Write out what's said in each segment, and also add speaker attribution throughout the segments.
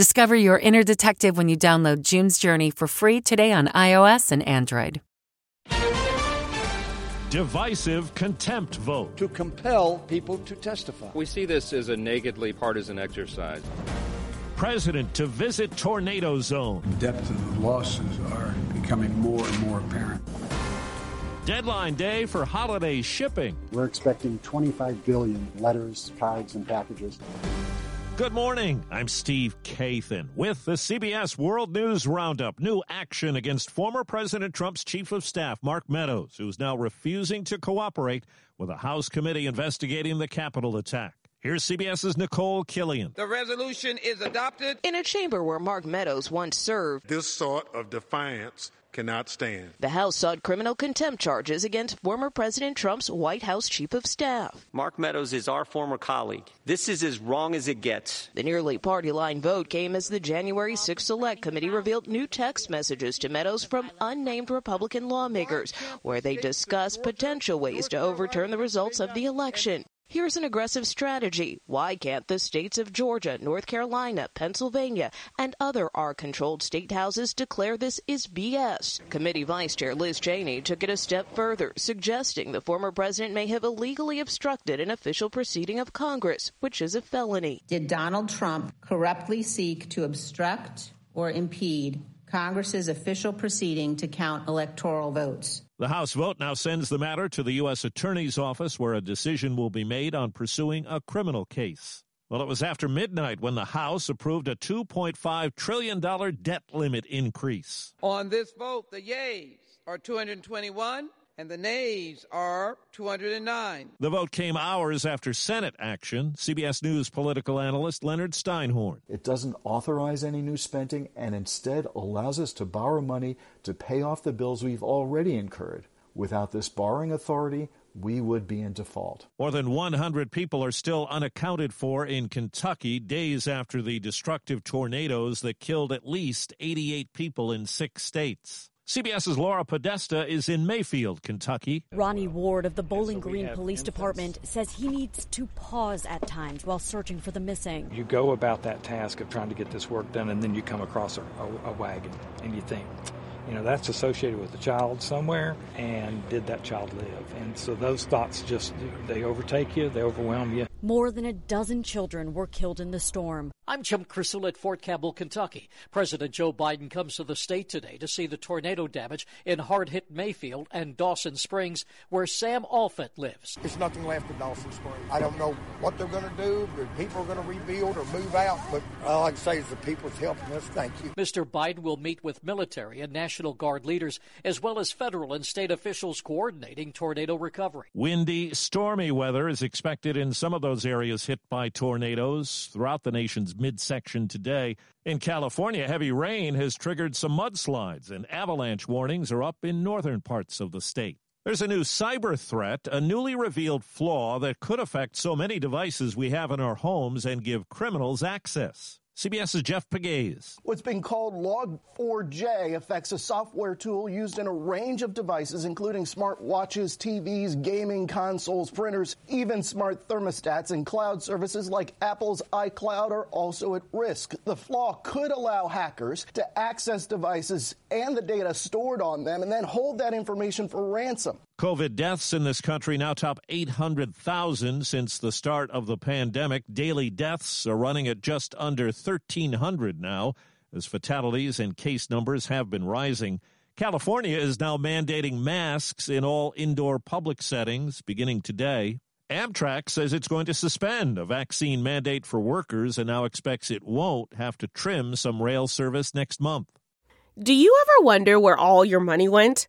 Speaker 1: Discover your inner detective when you download June's Journey for free today on iOS and Android.
Speaker 2: Divisive contempt vote.
Speaker 3: To compel people to testify.
Speaker 4: We see this as a nakedly partisan exercise.
Speaker 2: President to visit tornado zone.
Speaker 5: The depth of the losses are becoming more and more apparent.
Speaker 2: Deadline day for holiday shipping.
Speaker 6: We're expecting 25 billion letters, cards, and packages.
Speaker 2: Good morning. I'm Steve Kathan with the CBS World News Roundup. New action against former President Trump's chief of staff, Mark Meadows, who's now refusing to cooperate with a House committee investigating the Capitol attack. Here's CBS's Nicole Killion.
Speaker 7: The resolution is adopted
Speaker 8: in a chamber where Mark Meadows once served.
Speaker 9: This sort of defiance cannot stand.
Speaker 8: The House sought criminal contempt charges against former President Trump's White House chief of staff.
Speaker 10: Mark Meadows is our former colleague. This is as wrong as it gets.
Speaker 8: The nearly party line vote came as the January 6th Select Committee revealed new text messages to Meadows from unnamed Republican lawmakers, where they discussed potential ways to overturn the results of the election. Here's an aggressive strategy. Why can't the states of Georgia, North Carolina, Pennsylvania, and other R controlled state houses declare this is BS? Committee Vice Chair Liz Cheney took it a step further, suggesting the former president may have illegally obstructed an official proceeding of Congress, which is a felony.
Speaker 11: Did Donald Trump corruptly seek to obstruct or impede Congress's official proceeding to count electoral votes?
Speaker 2: The House vote now sends the matter to the U.S. Attorney's Office, where a decision will be made on pursuing a criminal case. Well, it was after midnight when the House approved a $2.5 trillion debt limit increase.
Speaker 7: On this vote, the yeas are 221 and the nays are 209.
Speaker 2: The vote came hours after Senate action. CBS News political analyst Leonard Steinhorn.
Speaker 12: It doesn't authorize any new spending and instead allows us to borrow money to pay off the bills we've already incurred. Without this borrowing authority, we would be in default.
Speaker 2: More than 100 people are still unaccounted for in Kentucky days after the destructive tornadoes that killed at least 88 people in six states. CBS's Laura Podesta is in Mayfield, Kentucky.
Speaker 13: Ronnie Ward of the Bowling Green Police Department says he needs to pause at times while searching for the missing.
Speaker 14: You go about that task of trying to get this work done, and then you come across a, a, a wagon, and you think, you know, that's associated with a child somewhere, and did that child live? And so those thoughts just, they overtake you, they overwhelm you.
Speaker 13: More than a dozen children were killed in the storm.
Speaker 15: I'm Jim Crystal at Fort Campbell, Kentucky. President Joe Biden comes to the state today to see the tornado damage in hard hit Mayfield and Dawson Springs, where Sam Alfett lives.
Speaker 16: There's nothing left in Dawson Springs. I don't know what they're going to do. The people are going to rebuild or move out, but all I can say is the people's helping us. Thank you.
Speaker 15: Mr. Biden will meet with military and National Guard leaders, as well as federal and state officials coordinating tornado recovery.
Speaker 2: Windy, stormy weather is expected in some of those areas hit by tornadoes throughout the nation's midsection today. In California, heavy rain has triggered some mudslides, and avalanche warnings are up in northern parts of the state. There's a new cyber threat, a newly revealed flaw that could affect so many devices we have in our homes and give criminals access. CBS's Jeff Pegues.
Speaker 17: What's been called Log4j affects a software tool used in a range of devices, including smart watches, TVs, gaming consoles, printers, even smart thermostats, and cloud services like Apple's iCloud are also at risk. The flaw could allow hackers to access devices and the data stored on them and then hold that information for ransom.
Speaker 2: COVID deaths in this country now top 800,000 since the start of the pandemic. Daily deaths are running at just under 1,300 now, as fatalities and case numbers have been rising. California is now mandating masks in all indoor public settings beginning today. Amtrak says it's going to suspend a vaccine mandate for workers and now expects it won't have to trim some rail service next month.
Speaker 18: Do you ever wonder where all your money went?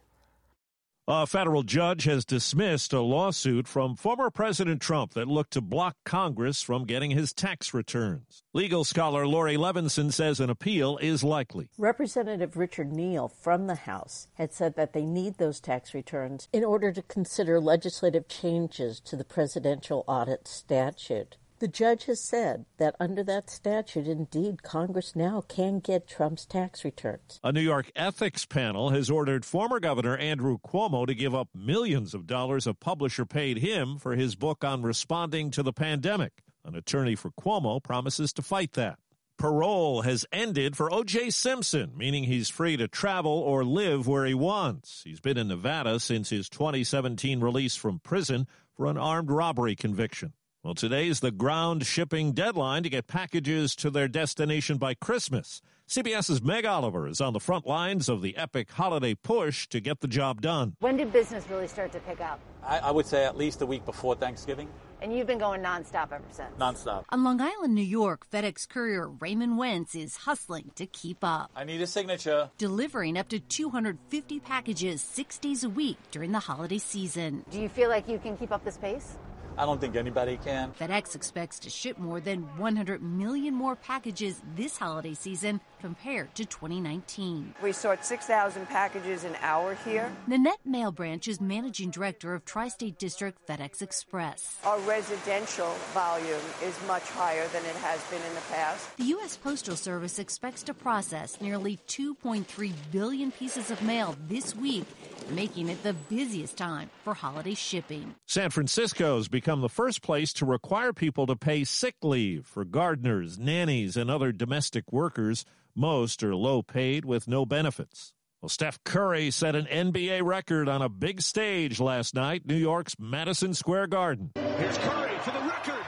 Speaker 2: A federal judge has dismissed a lawsuit from former President Trump that looked to block Congress from getting his tax returns. Legal scholar Laurie Levenson says an appeal is likely.
Speaker 19: Representative Richard Neal from the House had said that they need those tax returns in order to consider legislative changes to the presidential audit statute. The judge has said that under that statute, indeed, Congress now can get Trump's tax returns.
Speaker 2: A New York ethics panel has ordered former Governor Andrew Cuomo to give up millions of dollars a publisher paid him for his book on responding to the pandemic. An attorney for Cuomo promises to fight that. Parole has ended for O.J. Simpson, meaning he's free to travel or live where he wants. He's been in Nevada since his 2017 release from prison for an armed robbery conviction. Well, today's the ground shipping deadline to get packages to their destination by Christmas. CBS's Meg Oliver is on the front lines of the epic holiday push to get the job done.
Speaker 20: When did business really start to pick up?
Speaker 21: I, I would say at least a week before Thanksgiving.
Speaker 20: And you've been going nonstop ever since?
Speaker 21: Nonstop.
Speaker 22: On Long Island, New York, FedEx courier Raymond Wentz is hustling to keep up.
Speaker 21: I need a signature.
Speaker 22: Delivering up to 250 packages six days a week during the holiday season.
Speaker 20: Do you feel like you can keep up this pace?
Speaker 21: I don't think anybody can.
Speaker 22: FedEx expects to ship more than 100 million more packages this holiday season compared to 2019.
Speaker 23: We sort 6,000 packages an hour here.
Speaker 22: Nanette Malebranche is managing director of Tri State District FedEx Express.
Speaker 23: Our residential volume is much higher than it has been in the past.
Speaker 22: The U.S. Postal Service expects to process nearly 2.3 billion pieces of mail this week, making it the busiest time for holiday shipping.
Speaker 2: San Francisco's become the first place to require people to pay sick leave for gardeners, nannies, and other domestic workers. Most are low paid with no benefits. Well, Steph Curry set an NBA record on a big stage last night, New York's Madison Square Garden.
Speaker 24: Here's Curry for the record.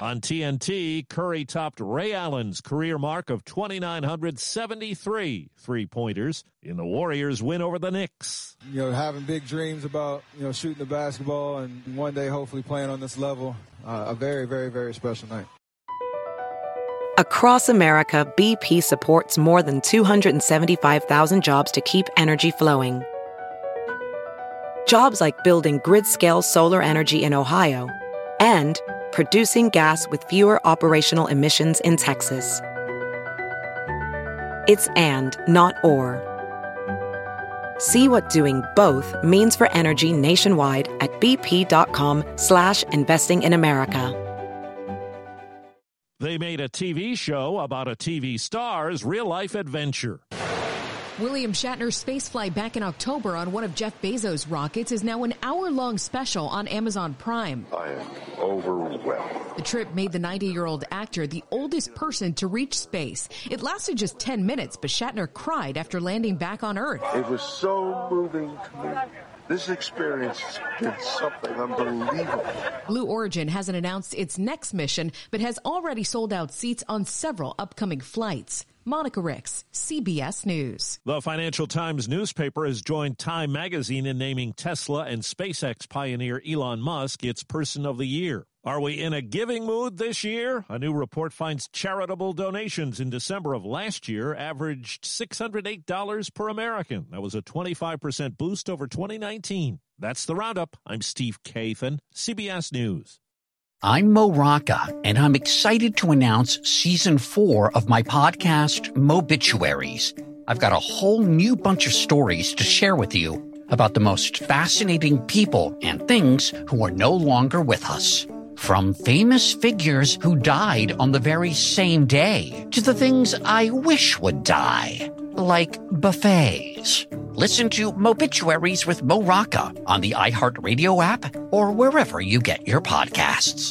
Speaker 2: On TNT, Curry topped Ray Allen's career mark of 2,973 three-pointers in the Warriors' win over the Knicks.
Speaker 25: You know, having big dreams about, you know, shooting the basketball and one day hopefully playing on this level. Uh, a very, very, very special night.
Speaker 26: Across America, BP supports more than 275,000 jobs to keep energy flowing. Jobs like building grid-scale solar energy in Ohio and producing gas with fewer operational emissions in Texas. It's and, not or. See what doing both means for energy nationwide at bp.com slash investing in America.
Speaker 2: They made a TV show about a TV star's real-life adventure.
Speaker 27: William Shatner's spaceflight back in October on one of Jeff Bezos' rockets is now an hour-long special on Amazon Prime.
Speaker 28: I am overwhelmed.
Speaker 27: The trip made the 90-year-old actor the oldest person to reach space. It lasted just 10 minutes, but Shatner cried after landing back on Earth.
Speaker 28: It was so moving to me. This experience did something unbelievable.
Speaker 27: Blue Origin hasn't announced its next mission, but has already sold out seats on several upcoming flights. Monica Ricks, CBS News.
Speaker 2: The Financial Times newspaper has joined Time magazine in naming Tesla and SpaceX pioneer Elon Musk its Person of the Year. Are we in a giving mood this year? A new report finds charitable donations in December of last year averaged $608 per American. That was a 25% boost over 2019. That's the roundup. I'm Steve Kathan, CBS News.
Speaker 29: I'm Mo Rocca, and I'm excited to announce season four of my podcast, Mobituaries. I've got a whole new bunch of stories to share with you about the most fascinating people and things who are no longer with us. From famous figures who died on the very same day to the things I wish would die, like buffets. Listen to Mobituaries with Mo Rocca on the iHeartRadio app or wherever you get your podcasts.